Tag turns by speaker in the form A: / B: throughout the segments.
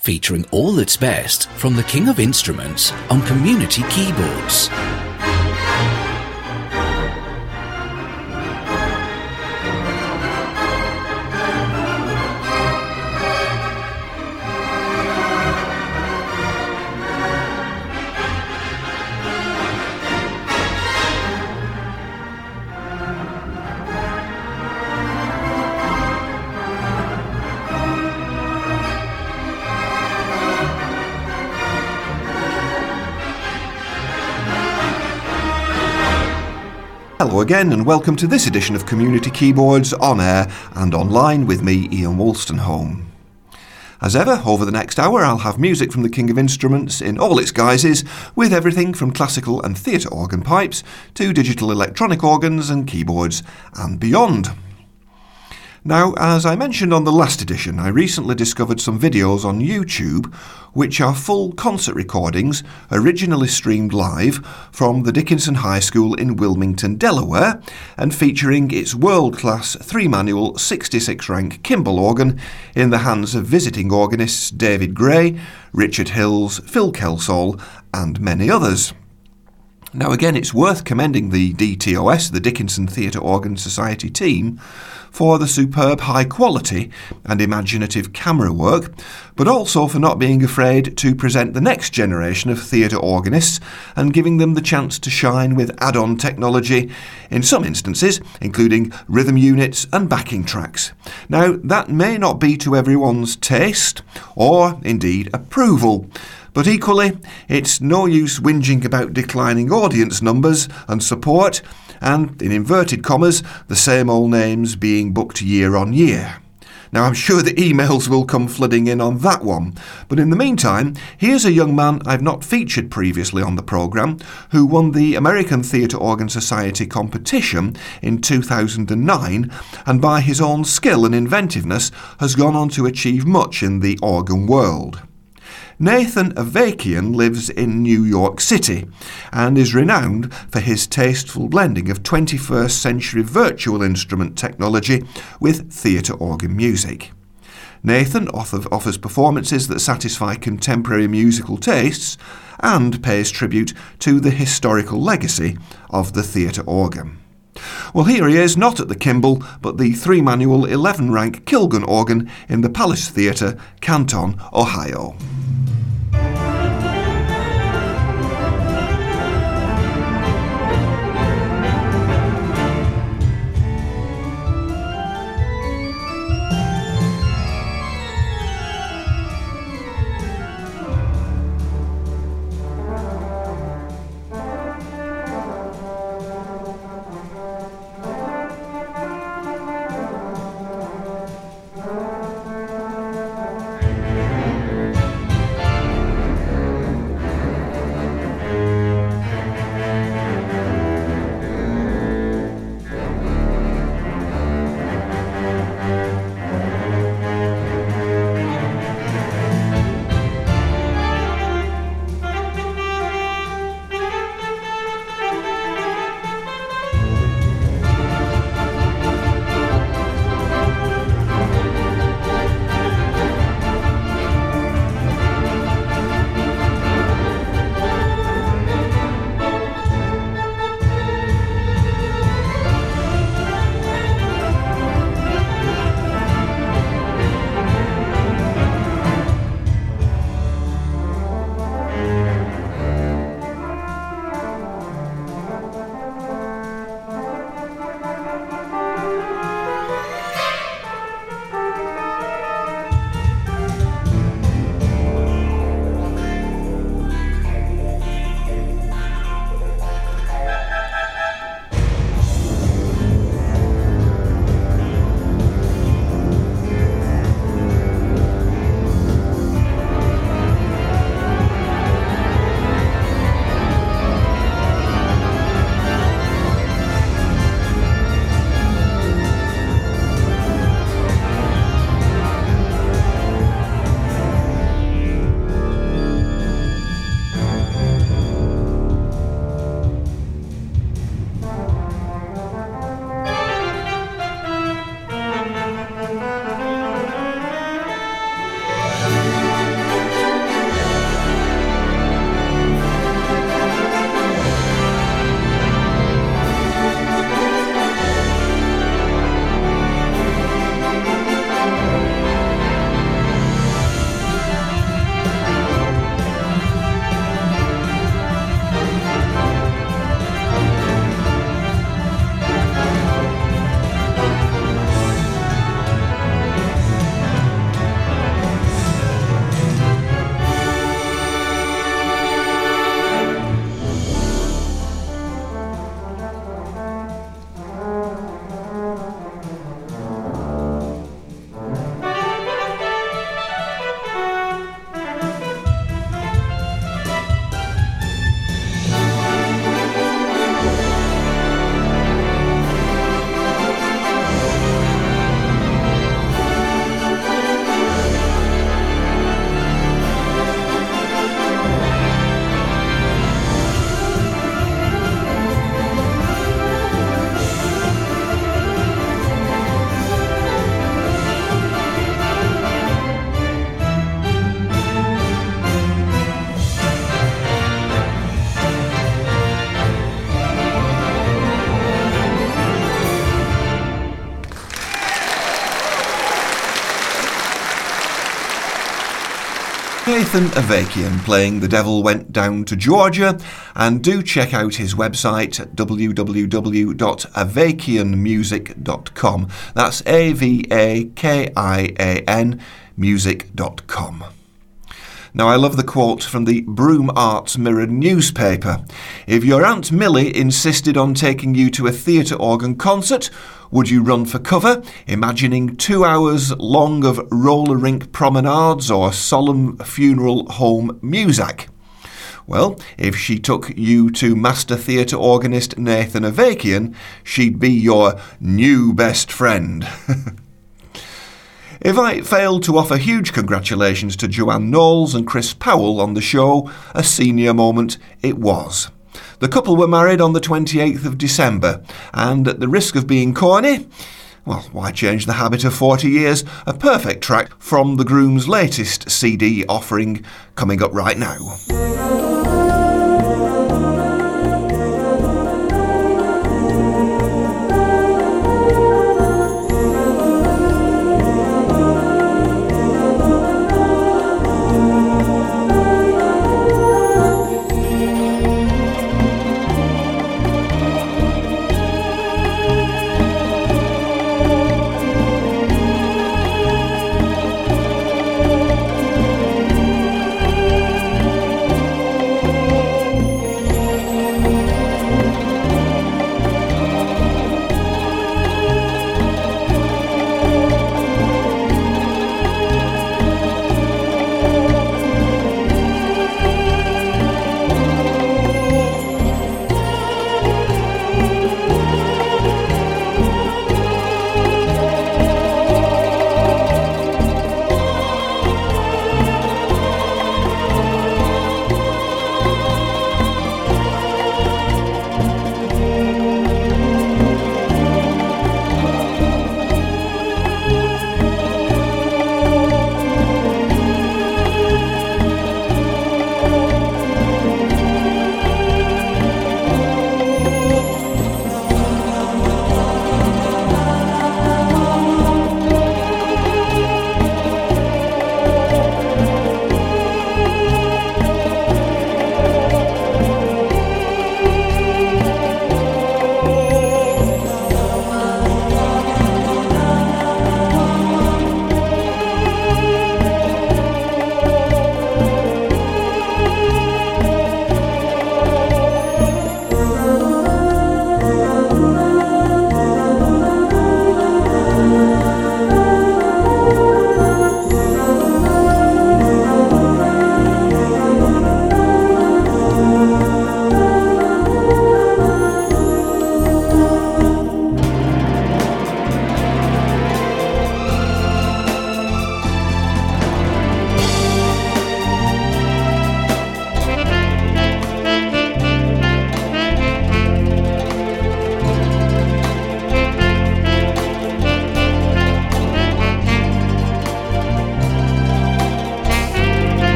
A: featuring all that's best from the King of Instruments on community keyboards.
B: Hello again, and welcome to this edition of Community Keyboards on air and online with me, Ian Wolstenholme. As ever, over the next hour, I'll have music from the King of Instruments in all its guises, with everything from classical and theatre organ pipes to digital electronic organs and keyboards and beyond. Now, as I mentioned on the last edition, I recently discovered some videos on YouTube which are full concert recordings originally streamed live from the Dickinson High School in Wilmington, Delaware, and featuring its world class three manual 66 rank Kimball organ in the hands of visiting organists David Gray, Richard Hills, Phil Kelsall, and many others. Now, again, it's worth commending the DTOS, the Dickinson Theatre Organ Society team, for the superb high quality and imaginative camera work, but also for not being afraid to present the next generation of theatre organists and giving them the chance to shine with add on technology, in some instances, including rhythm units and backing tracks. Now, that may not be to everyone's taste or indeed approval. But equally, it's no use whinging about declining audience numbers and support, and, in inverted commas, the same old names being booked year on year. Now, I'm sure the emails will come flooding in on that one, but in the meantime, here's a young man I've not featured previously on the programme who won the American Theatre Organ Society competition in 2009 and by his own skill and inventiveness has gone on to achieve much in the organ world. Nathan Avakian lives in New York City and is renowned for his tasteful blending of 21st century virtual instrument technology with theatre organ music. Nathan offers performances that satisfy contemporary musical tastes and pays tribute to the historical legacy of the theatre organ. Well, here he is, not at the Kimball, but the three manual 11 rank Kilgen organ in the Palace Theatre, Canton, Ohio. Nathan Avakian playing The Devil Went Down to Georgia, and do check out his website at www.avakianmusic.com. That's A V A K I A N music.com. Now, I love the quote from the Broom Arts Mirror newspaper. If your Aunt Millie insisted on taking you to a theatre organ concert, would you run for cover, imagining two hours long of roller rink promenades or solemn funeral home music? Well, if she took you to master theatre organist Nathan Avakian, she'd be your new best friend. If I failed to offer huge congratulations to Joanne Knowles and Chris Powell on the show, a senior moment it was. The couple were married on the 28th of December, and at the risk of being corny, well, why change the habit of 40 years? A perfect track from the groom's latest CD offering coming up right now.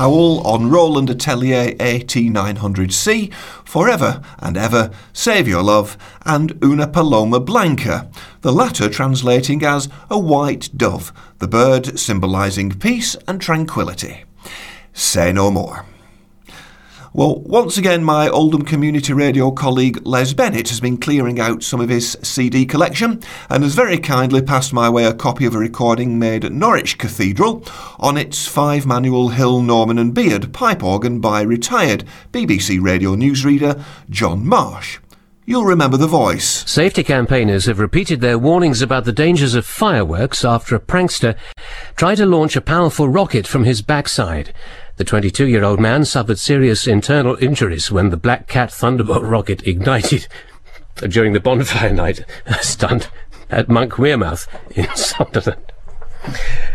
B: Chris Powell on Roland Atelier AT900C, Forever and Ever, Save Your Love, and Una Paloma Blanca, the latter translating as a white dove, the bird symbolising peace and tranquility. Say no more. Well, once again, my Oldham Community Radio colleague Les Bennett has been clearing out some of his CD collection and has very kindly passed my way a copy of a recording made at Norwich Cathedral on its five manual Hill, Norman and Beard pipe organ by retired BBC radio newsreader John Marsh. You'll remember the voice.
C: Safety campaigners have repeated their warnings about the dangers of fireworks after a prankster tried to launch a powerful rocket from his backside. The 22-year-old man suffered serious internal injuries when the Black Cat Thunderbolt rocket ignited during the bonfire night stunt at Monkwearmouth in Sunderland.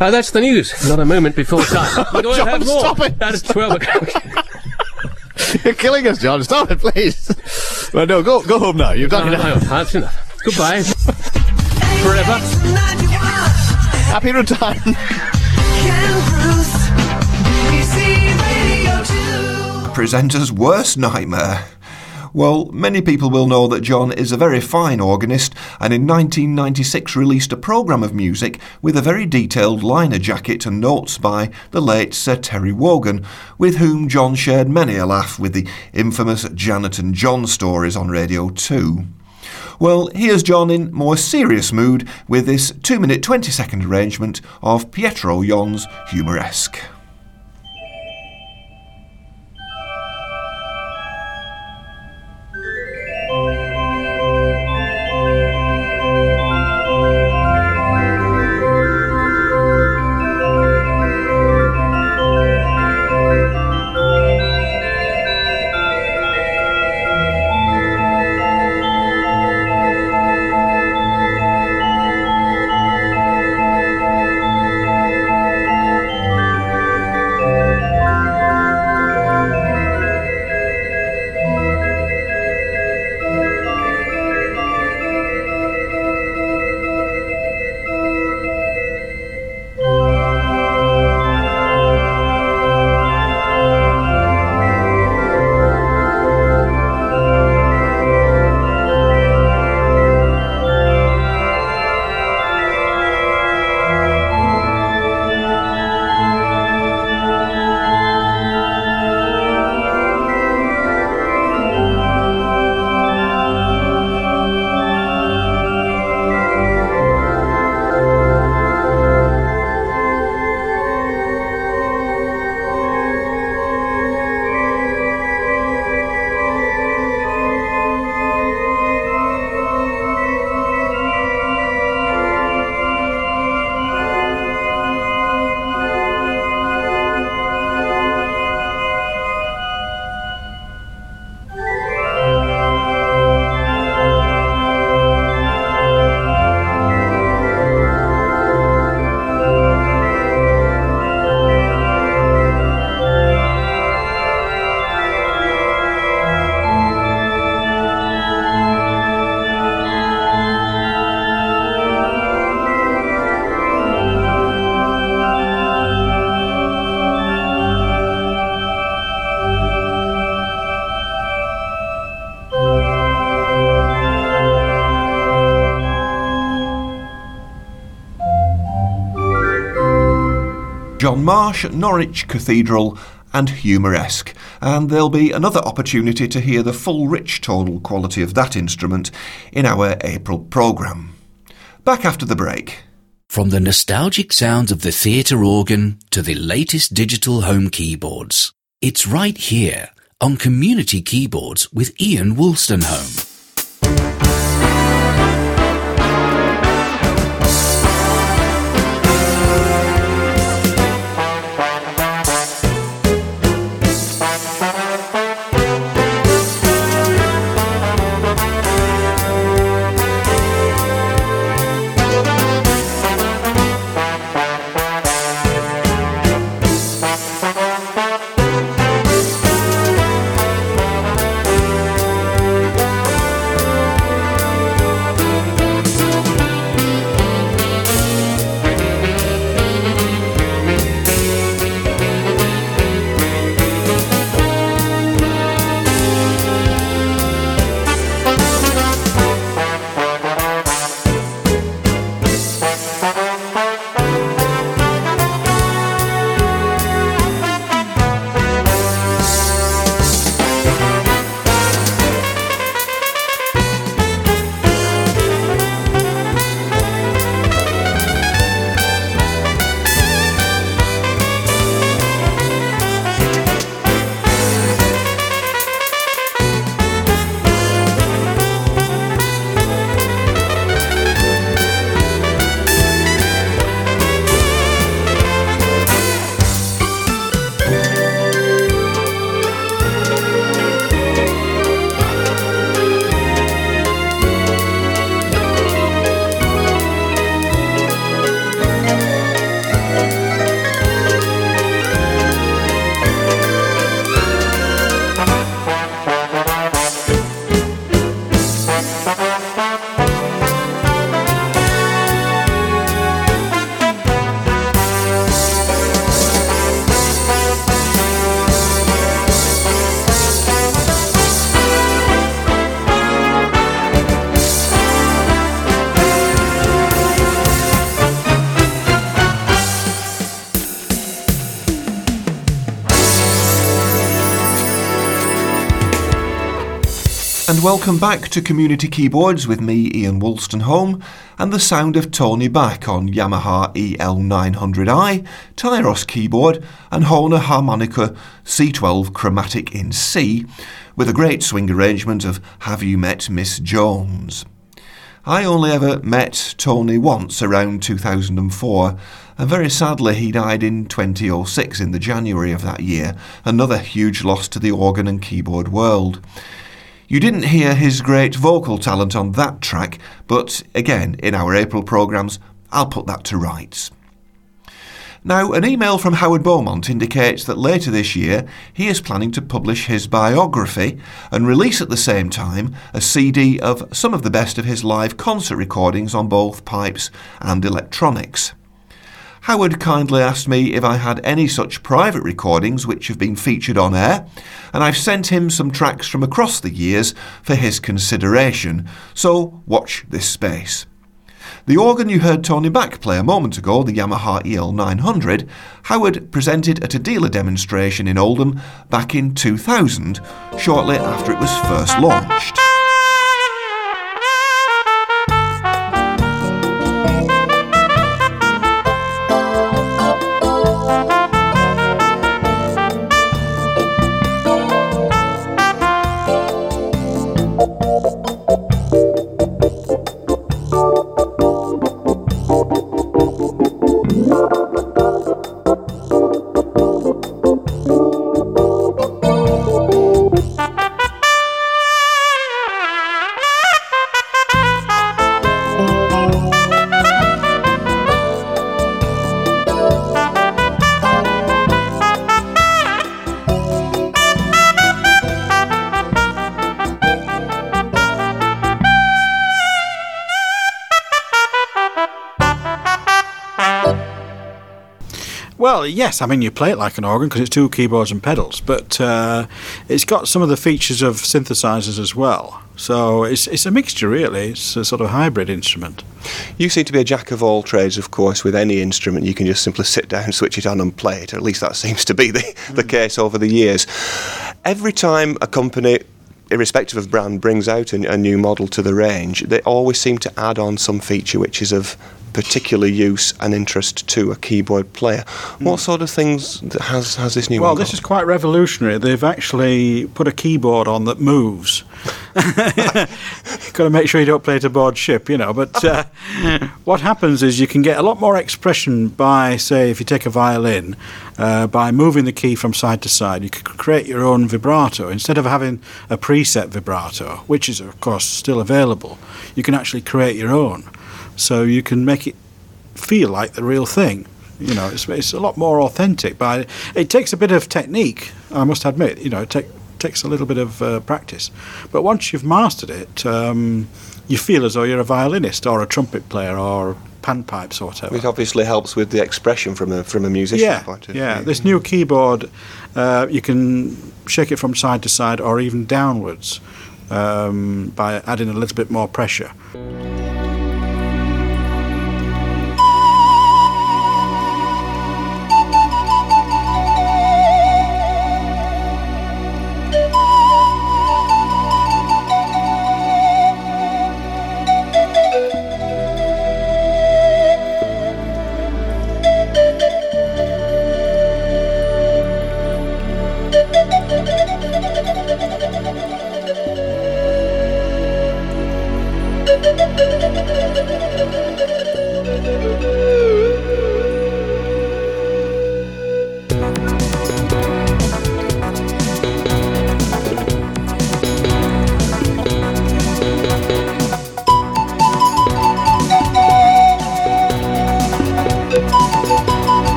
C: Uh, that's the news. Not a moment before time.
D: We're going to have more.
C: Stop it. That is 12 o'clock.
D: You're killing us, John. Stop it, please. Well, no, go go home now. You've done
C: no,
D: enough.
C: no, that's enough. Goodbye. Forever.
D: Happy retirement.
B: Presenter's worst nightmare. Well, many people will know that John is a very fine organist and in 1996 released a programme of music with a very detailed liner jacket and notes by the late Sir Terry Wogan, with whom John shared many a laugh with the infamous Janet and John stories on Radio 2. Well, here's John in more serious mood with this 2 minute 20 second arrangement of Pietro Yon's Humoresque. John Marsh at Norwich Cathedral and Humoresque, and there'll be another opportunity to hear the full rich tonal quality of that instrument in our April programme. Back after the break.
A: From the nostalgic sounds of the theatre organ to the latest digital home keyboards, it's right here on Community Keyboards with Ian Wolstenholme.
B: Welcome back to Community Keyboards with me, Ian Wolstenholme, and the sound of Tony Back on Yamaha EL900i, Tyros keyboard, and Hohner Harmonica C12 Chromatic in C, with a great swing arrangement of Have You Met Miss Jones? I only ever met Tony once around 2004, and very sadly he died in 2006 in the January of that year, another huge loss to the organ and keyboard world. You didn't hear his great vocal talent on that track, but again, in our April programmes, I'll put that to rights. Now, an email from Howard Beaumont indicates that later this year he is planning to publish his biography and release at the same time a CD of some of the best of his live concert recordings on both pipes and electronics. Howard kindly asked me if I had any such private recordings which have been featured on air, and I've sent him some tracks from across the years for his consideration, so watch this space. The organ you heard Tony Back play a moment ago, the Yamaha EL900, Howard presented at a dealer demonstration in Oldham back in 2000, shortly after it was first launched.
D: Well, yes, I mean, you play it like an organ because it's two keyboards and pedals, but uh, it's got some of the features of synthesizers as well. So it's, it's a mixture, really. It's a sort of hybrid instrument.
E: You seem to be a jack of all trades, of course, with any instrument. You can just simply sit down, switch it on, and play it. At least that seems to be the, mm. the case over the years. Every time a company irrespective of brand, brings out a, a, new model to the range, they always seem to add on some feature which is of particular use and interest to a keyboard player. Mm. What sort of things has has this new
D: well,
E: one?
D: Well, this is quite revolutionary. They've actually put a keyboard on that moves. Got to make sure you don't play it aboard ship, you know. But uh, what happens is you can get a lot more expression by, say, if you take a violin, uh, by moving the key from side to side. You can create your own vibrato instead of having a preset vibrato, which is of course still available. You can actually create your own so you can make it feel like the real thing. You know, it's, it's a lot more authentic. But it takes a bit of technique, I must admit. You know, it take, takes a little bit of uh, practice. But once you've mastered it, um, you feel as though you're a violinist or a trumpet player or panpipes or whatever.
E: It obviously helps with the expression from a from a musician's
D: yeah,
E: point of
D: yeah.
E: view.
D: This new keyboard, uh, you can shake it from side to side or even downwards um, by adding a little bit more pressure.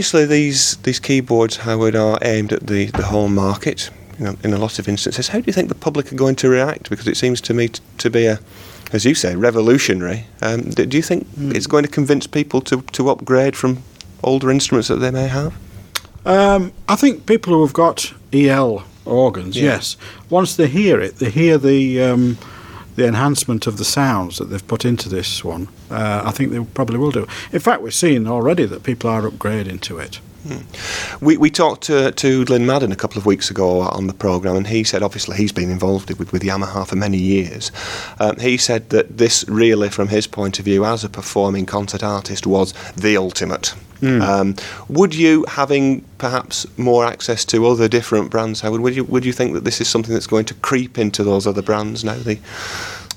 B: Obviously, these these keyboards, Howard, are aimed at the, the home market. You know, in a lot of instances, how do you think the public are going to react? Because it seems to me t- to be a, as you say, revolutionary. Um, do, do you think
D: Hmm.
B: it's going to convince people to, to upgrade from older instruments that they may have?
D: Um, I think people who have got EL organs,
B: Yeah.
D: yes, once they hear it, they hear the um, the enhancement of the sounds that they've put into this one. Uh, I think they probably will do. In fact, we're seeing already that people are upgrading to it.
B: We, we talked to, to Glyn Madeley a couple of weeks ago on the programme, and he said, obviously, he's been involved with, with Yamaha for many years. Um, he said that this really, from his point of view as a performing concert artist, was the ultimate. Um, would you, having perhaps more access to other different brands, Howard, would you would you think that this is something that's going to creep into those other brands now? The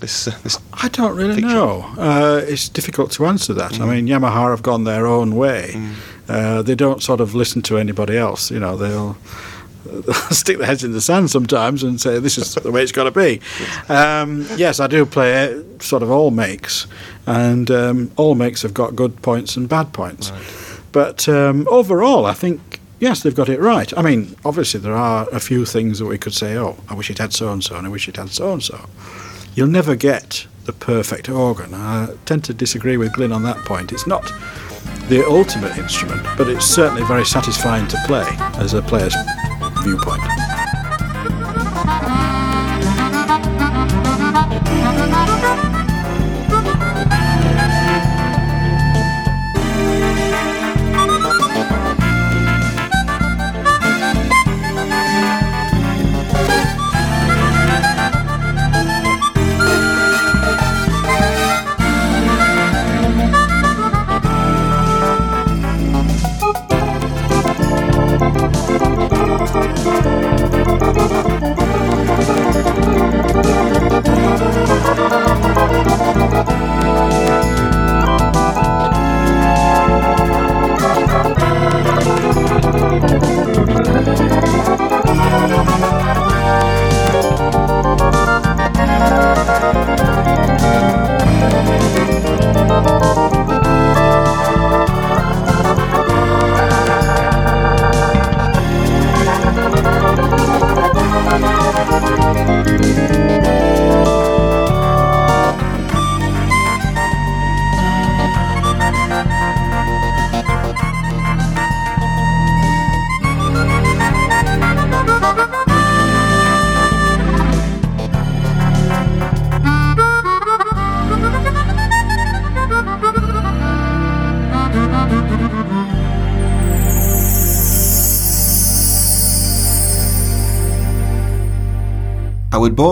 B: this, uh, this
D: I don't really
B: Picture.
D: know. Uh, it's difficult to answer that. I mean, Yamaha have gone their own way. Uh, they don't sort of listen to anybody else. You know, they'll, stick their heads in the sand sometimes and say, "This is the way it's got to be." Um, yes, I do play uh, sort of all makes, and um, all makes have got good points and bad points. But um, overall, I think. Yes, they've got it right. I mean, obviously, there are a few things that we could say, oh, I wish it had so and so, and I wish it had so and so you'll never get the perfect organ. I tend to disagree with Glyn on that point. It's not the ultimate instrument, but it's certainly very satisfying to play as a player's viewpoint.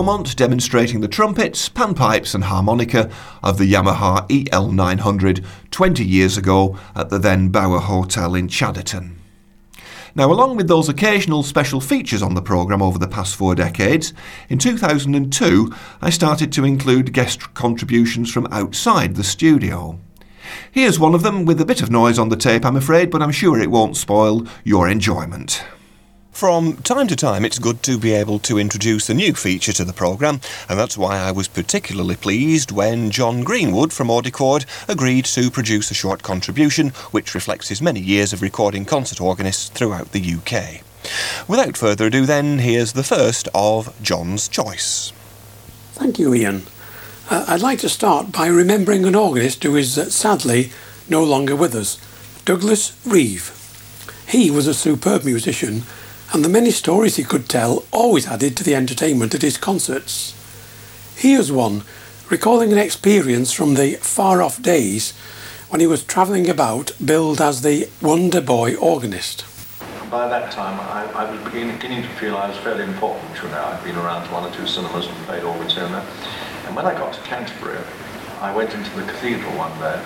F: Beaumont demonstrating the trumpets, panpipes, and harmonica of the Yamaha EL900 20 years ago at the then Bower Hotel in Chadderton. Now, along with those occasional special features on the programme over the past four decades, in 2002 I started to include guest contributions from outside the studio. Here's one of them with a bit of noise on the tape, I'm afraid, but I'm sure it won't spoil your enjoyment.
B: From time to time, it's good to be able to introduce a new feature to the programme, and that's why I was particularly pleased when John Greenwood from Audicord agreed to produce a short contribution which reflects his many years of recording concert organists throughout the UK. Without further ado, then, here's the first of John's choice.
G: Thank you, Ian. Uh, I'd like to start by remembering an organist who is uh, sadly no longer with us, Douglas Reeve. He was a superb musician, and the many stories he could tell always added to the entertainment at his concerts. Here's one, recalling an experience from the far off days when he was travelling about billed as the Wonder Boy organist.
H: By that time, I, I was beginning, to feel I was fairly important, you know. I'd been around to one or two cinemas and played organs here and there. And when I got to Canterbury, I went into the cathedral one day,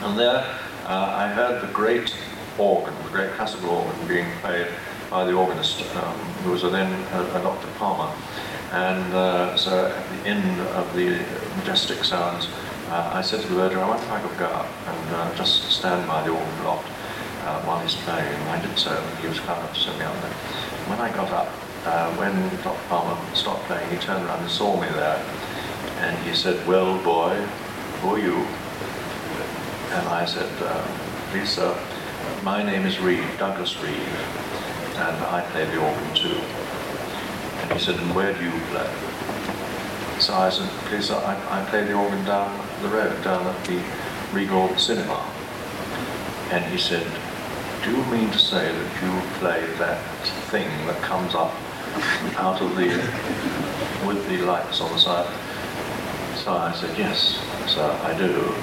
H: and there uh, I heard the great organ, the great classical organ being played by the organist, um, who was then a, a Dr. Palmer. And uh, so at the end of the majestic sounds, uh, I said to the verger, I wonder if I could go up and uh, just stand by the organ loft uh, while he's playing. And I did so, and he was kind enough to send me out there. When I got up, uh, when Dr. Palmer stopped playing, he turned around and saw me there, and he said, well, boy, who are you? And I said, uh, please, sir, my name is Reeve, Douglas Reeve, and I play the organ too. And he said, and where do you play? So I said, please, I, I play the organ down the road, down at the Regal Cinema. And he said, do you mean to say that you play that thing that comes up out of the, with the lights on the side? So I said, yes, sir, I do.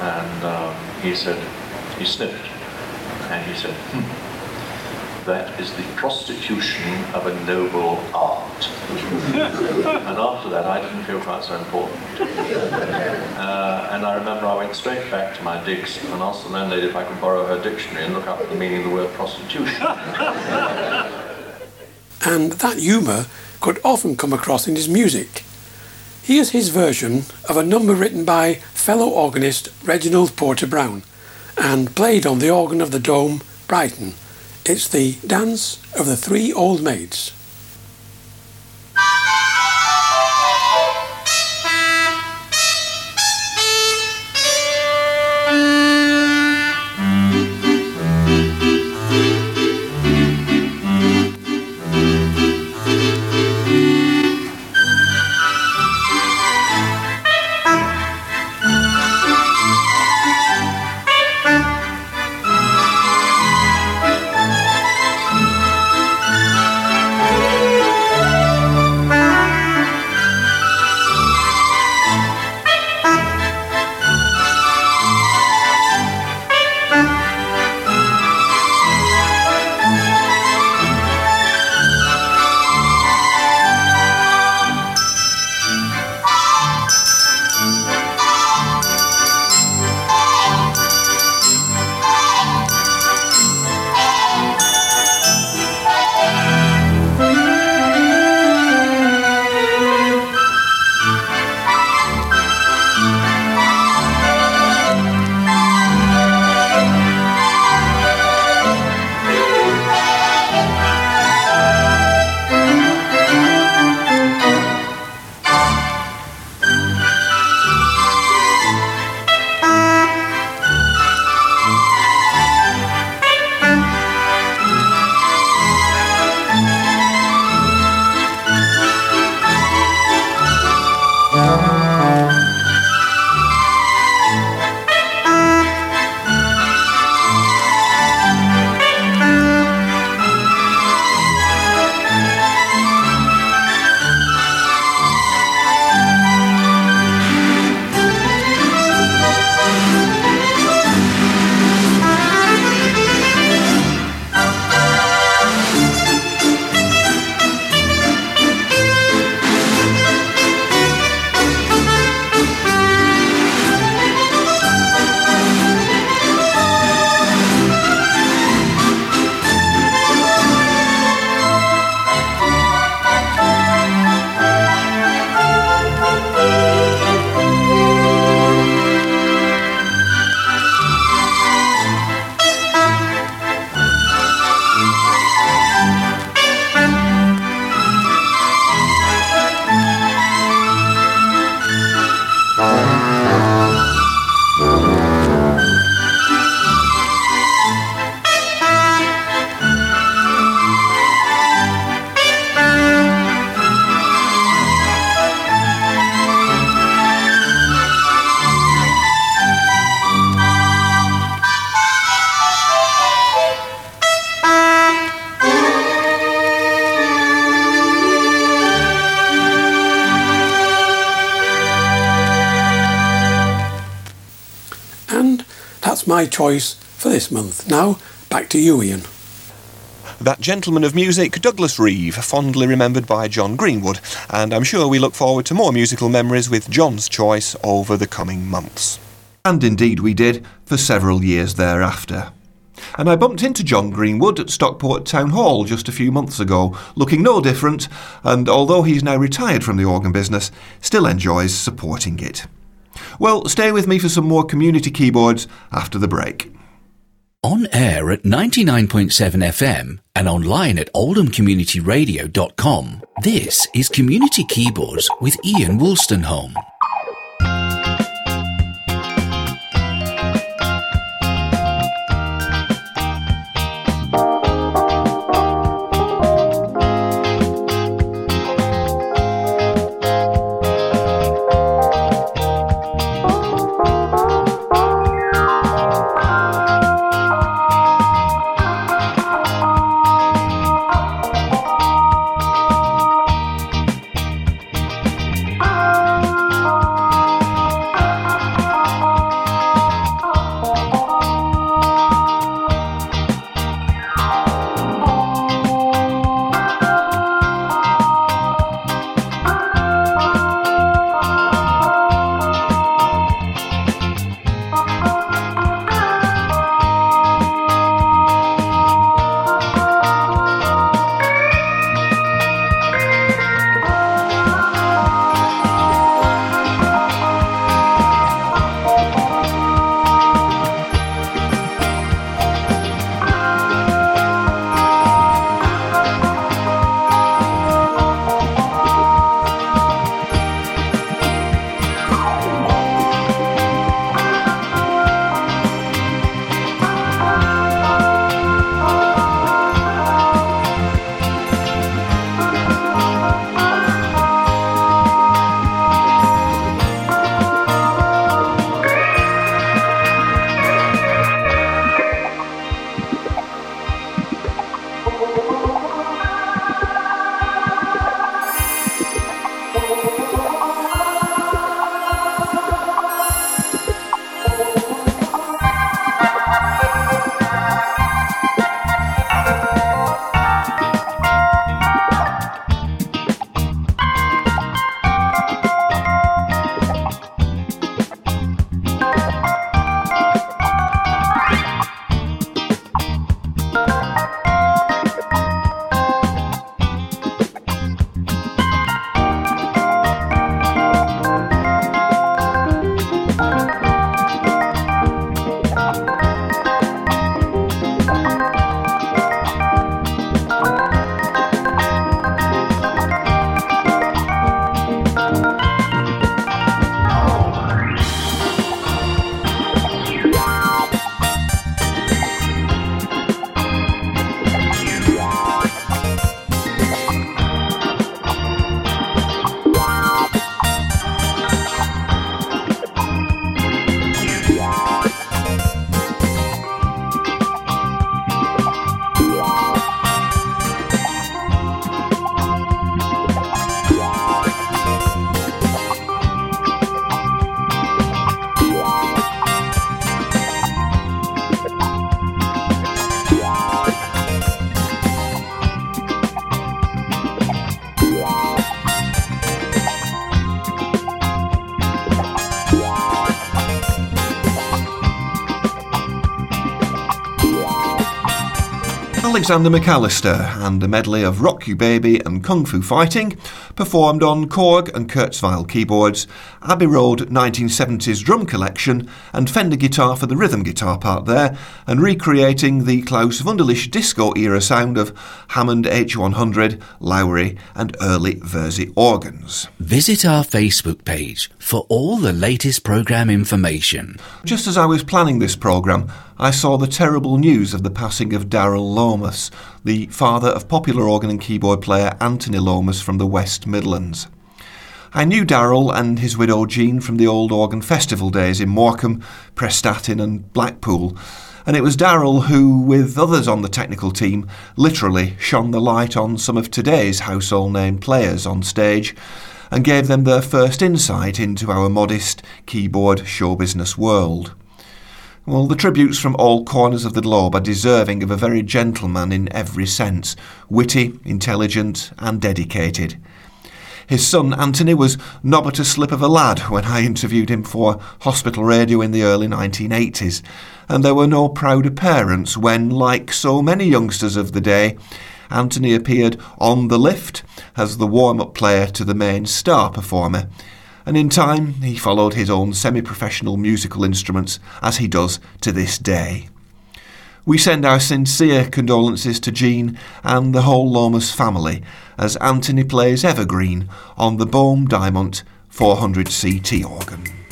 H: And um, he said, he sniffed, and he said, hmm, that is the prostitution of a noble art. and after that, I didn't feel quite so important. Uh, and I remember I went straight back to my digs and asked the landlady if I could borrow her dictionary and look up the meaning of the word prostitution.
G: and that humour could often come across in his music. Here's his version of a number written by fellow organist Reginald Porter Brown and played on the organ of the Dome, Brighton. It's the Dance of the Three Old Maids. My choice for this month. Now, back to you, Ian.
B: That gentleman of music, Douglas Reeve, fondly remembered by John Greenwood, and I'm sure we look forward to more musical memories with John's choice over the coming months. And indeed we did, for several years thereafter. And I bumped into John Greenwood at Stockport Town Hall just a few months ago, looking no different, and although he's now retired from the organ business, still enjoys supporting it. Well, stay with me for some more community keyboards after the break.
A: On air at 99.7 FM and online at oldhamcommunityradio.com, this is Community Keyboards with Ian Wolstenholme.
B: Alexander McAllister and a medley of Rock You Baby and Kung Fu Fighting, performed on Korg and Kurzweil keyboards, Abbey Road 1970s drum collection, and Fender guitar for the rhythm guitar part there, and recreating the Klaus Wunderlich disco era sound of Hammond H100, Lowrey, and early Wersi organs.
A: Visit our Facebook page for all the latest programme information.
B: Just as I was planning this programme, I saw the terrible news of the passing of Darrell Lomas, the father of popular organ and keyboard player Anthony Lomas from the West Midlands. I knew Darrell and his widow Jean from the old organ festival days in Morecambe, Prestatyn, and Blackpool, and it was Darrell who, with others on the technical team, literally shone the light on some of today's household name players on stage and gave them their first insight into our modest keyboard show business world. Well, the tributes from all corners of the globe are deserving of a very gentleman in every sense witty, intelligent, and dedicated. His son Anthony was nobbut a slip of a lad when I interviewed him for hospital radio in the early 1980s, and there were no prouder parents when, like so many youngsters of the day, Anthony appeared on the lift as the warm up player to the main star performer and in time he followed his own semi professional musical instruments as he does to this day. We send our sincere condolences to Jean and the whole Lomas family as Anthony plays Evergreen on the Bohm Diamond 400 CT organ.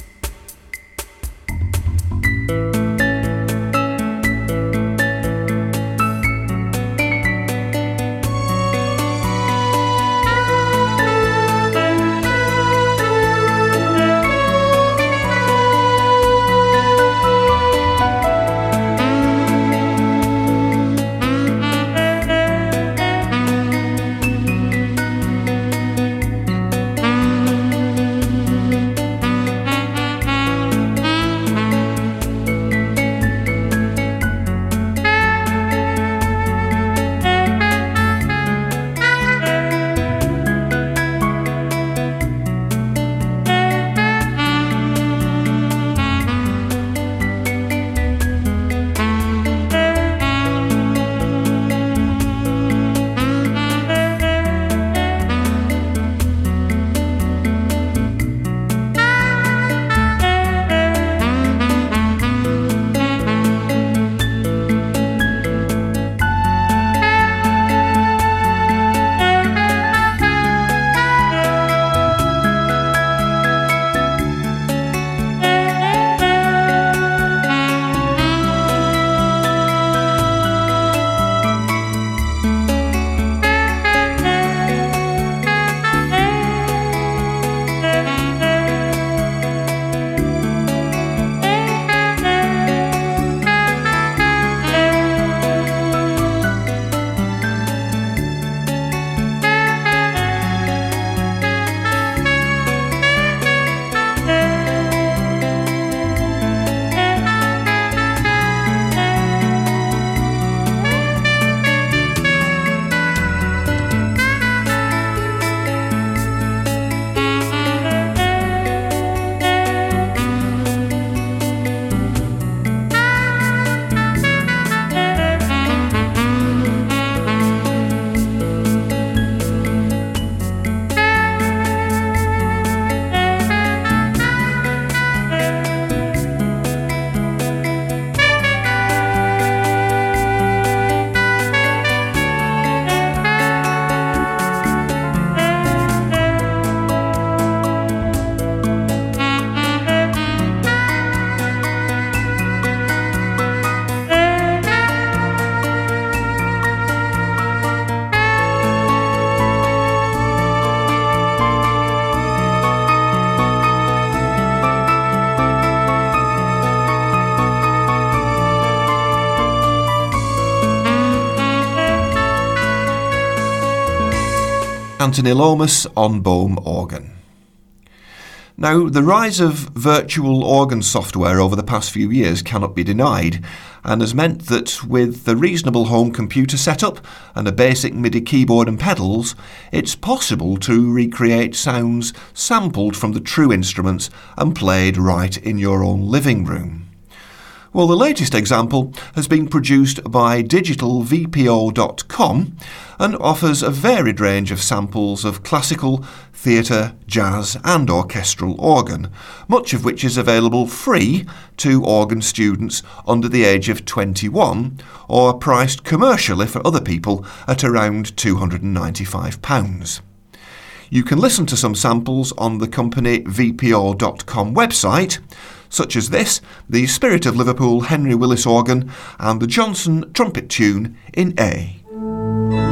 B: Anthony Lomas on Bohm organ. Now, the rise of virtual organ software over the past few years cannot be denied, and has meant that with the reasonable home computer setup and a basic MIDI keyboard and pedals, it's possible to recreate sounds sampled from the true instruments and played right in your own living room. Well, the latest example has been produced by digitalvpo.com and offers a varied range of samples of classical, theatre, jazz, and orchestral organ, much of which is available free to organ students under the age of 21 or priced commercially for other people at around £295. You can listen to some samples on the company VPO.com website, such as this, the Spirit of Liverpool Henry Willis organ, and the Johnson trumpet tune in A.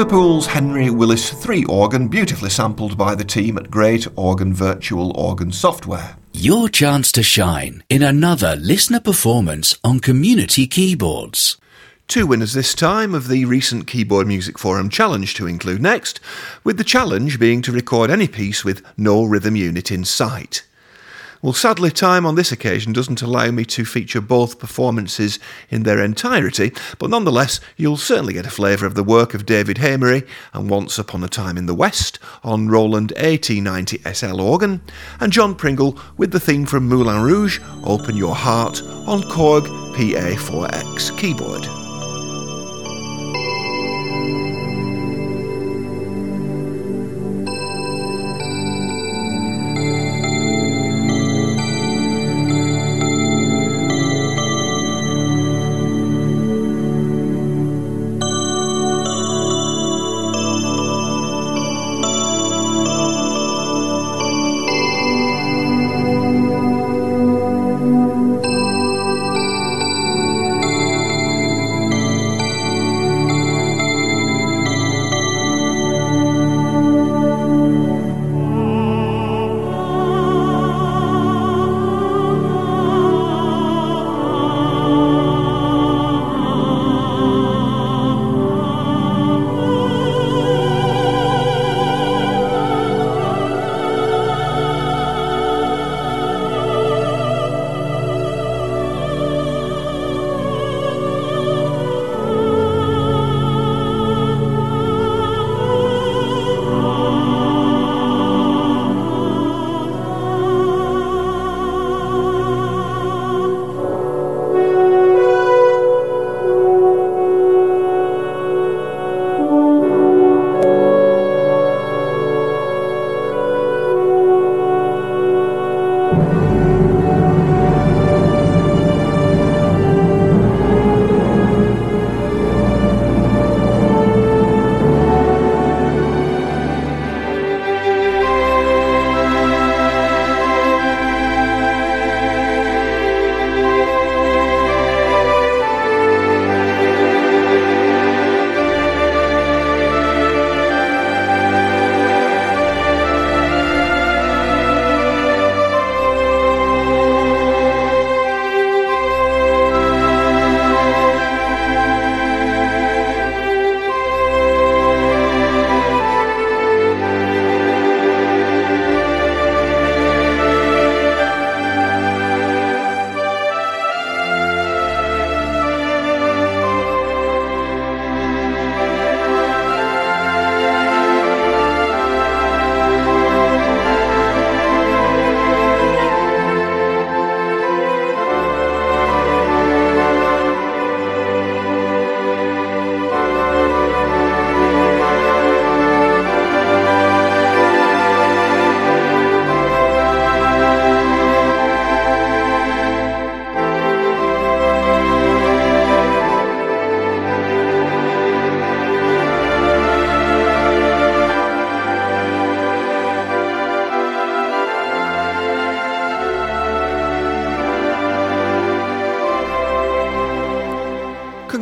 B: Liverpool's Henry Willis 3 organ, beautifully sampled by the team at Great Organ Virtual Organ Software.
A: Your chance to shine in another listener performance on community keyboards.
B: Two winners this time of the recent Keyboard Music Forum Challenge to include next, with the challenge being to record any piece with no rhythm unit in sight. Well, sadly, time on this occasion doesn't allow me to feature both performances in their entirety, but nonetheless, you'll certainly get a flavour of the work of David Hamery and Once Upon a Time in the West on Roland AT90 SL organ, and John Pringle with the theme from Moulin Rouge, Open Your Heart, on Korg PA4X keyboard.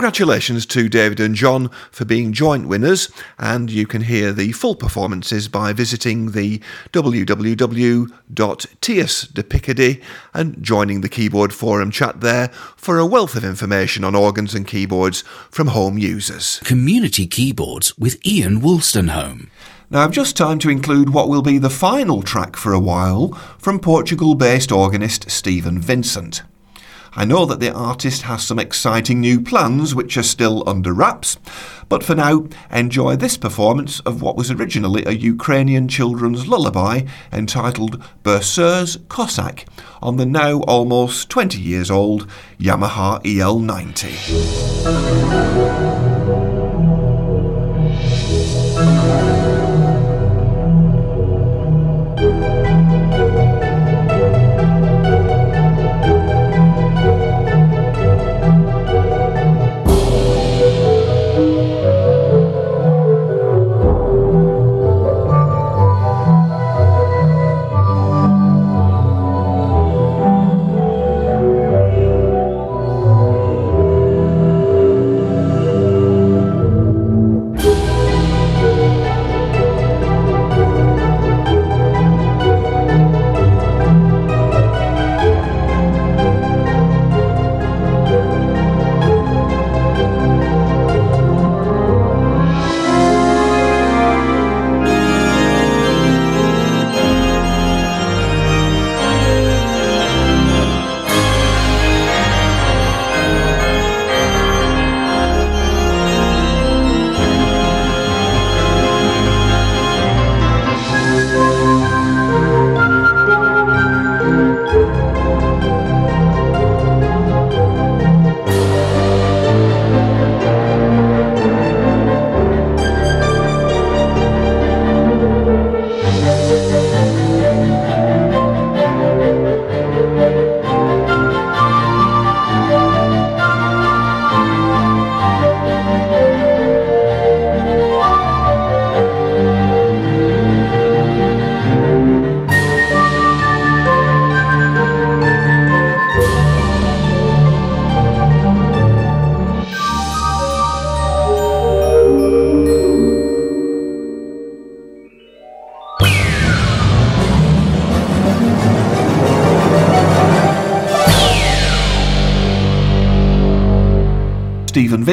B: Congratulations to David and John for being joint winners, and you can hear the full performances by visiting the www.tias Picardy and joining the keyboard forum chat there for a wealth of information on organs and keyboards from home users.
A: Community Keyboards with Ian Wolstenholme.
B: Now, I've just time to include what will be the final track for a while from Portugal based organist Stephen Vincent. I know that the artist has some exciting new plans which are still under wraps, but for now, enjoy this performance of what was originally a Ukrainian children's lullaby entitled Berceuse Cossack on the now almost 20 years old Yamaha EL90.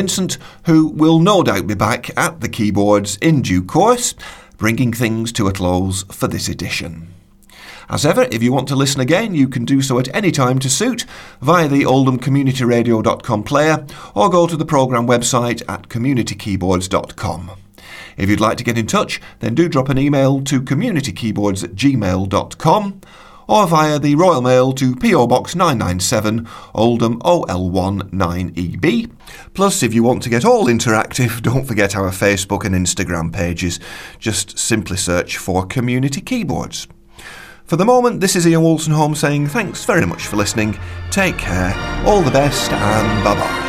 B: Vincent, who will no doubt be back at the keyboards in due course, bringing things to a close for this edition. As ever, if you want to listen again, you can do so at any time to suit via the oldhamcommunityradio.com player or go to the programme website at communitykeyboards.com. If you'd like to get in touch, then do drop an email to communitykeyboards at gmail.com or via the Royal Mail to PO Box 997, Oldham OL1 9EB. Plus, if you want to get all interactive, don't forget our Facebook and Instagram pages. Just simply search for Community Keyboards. For the moment, this is Ian Wolstenholme saying thanks very much for listening. Take care, all the best, and bye bye.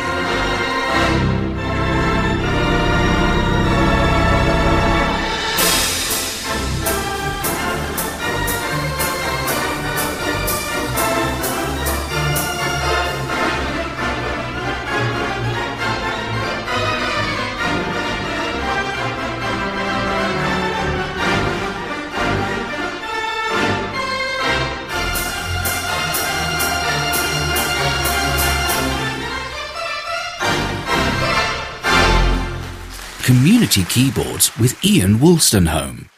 A: Community Keyboards with Ian Wolstenholme.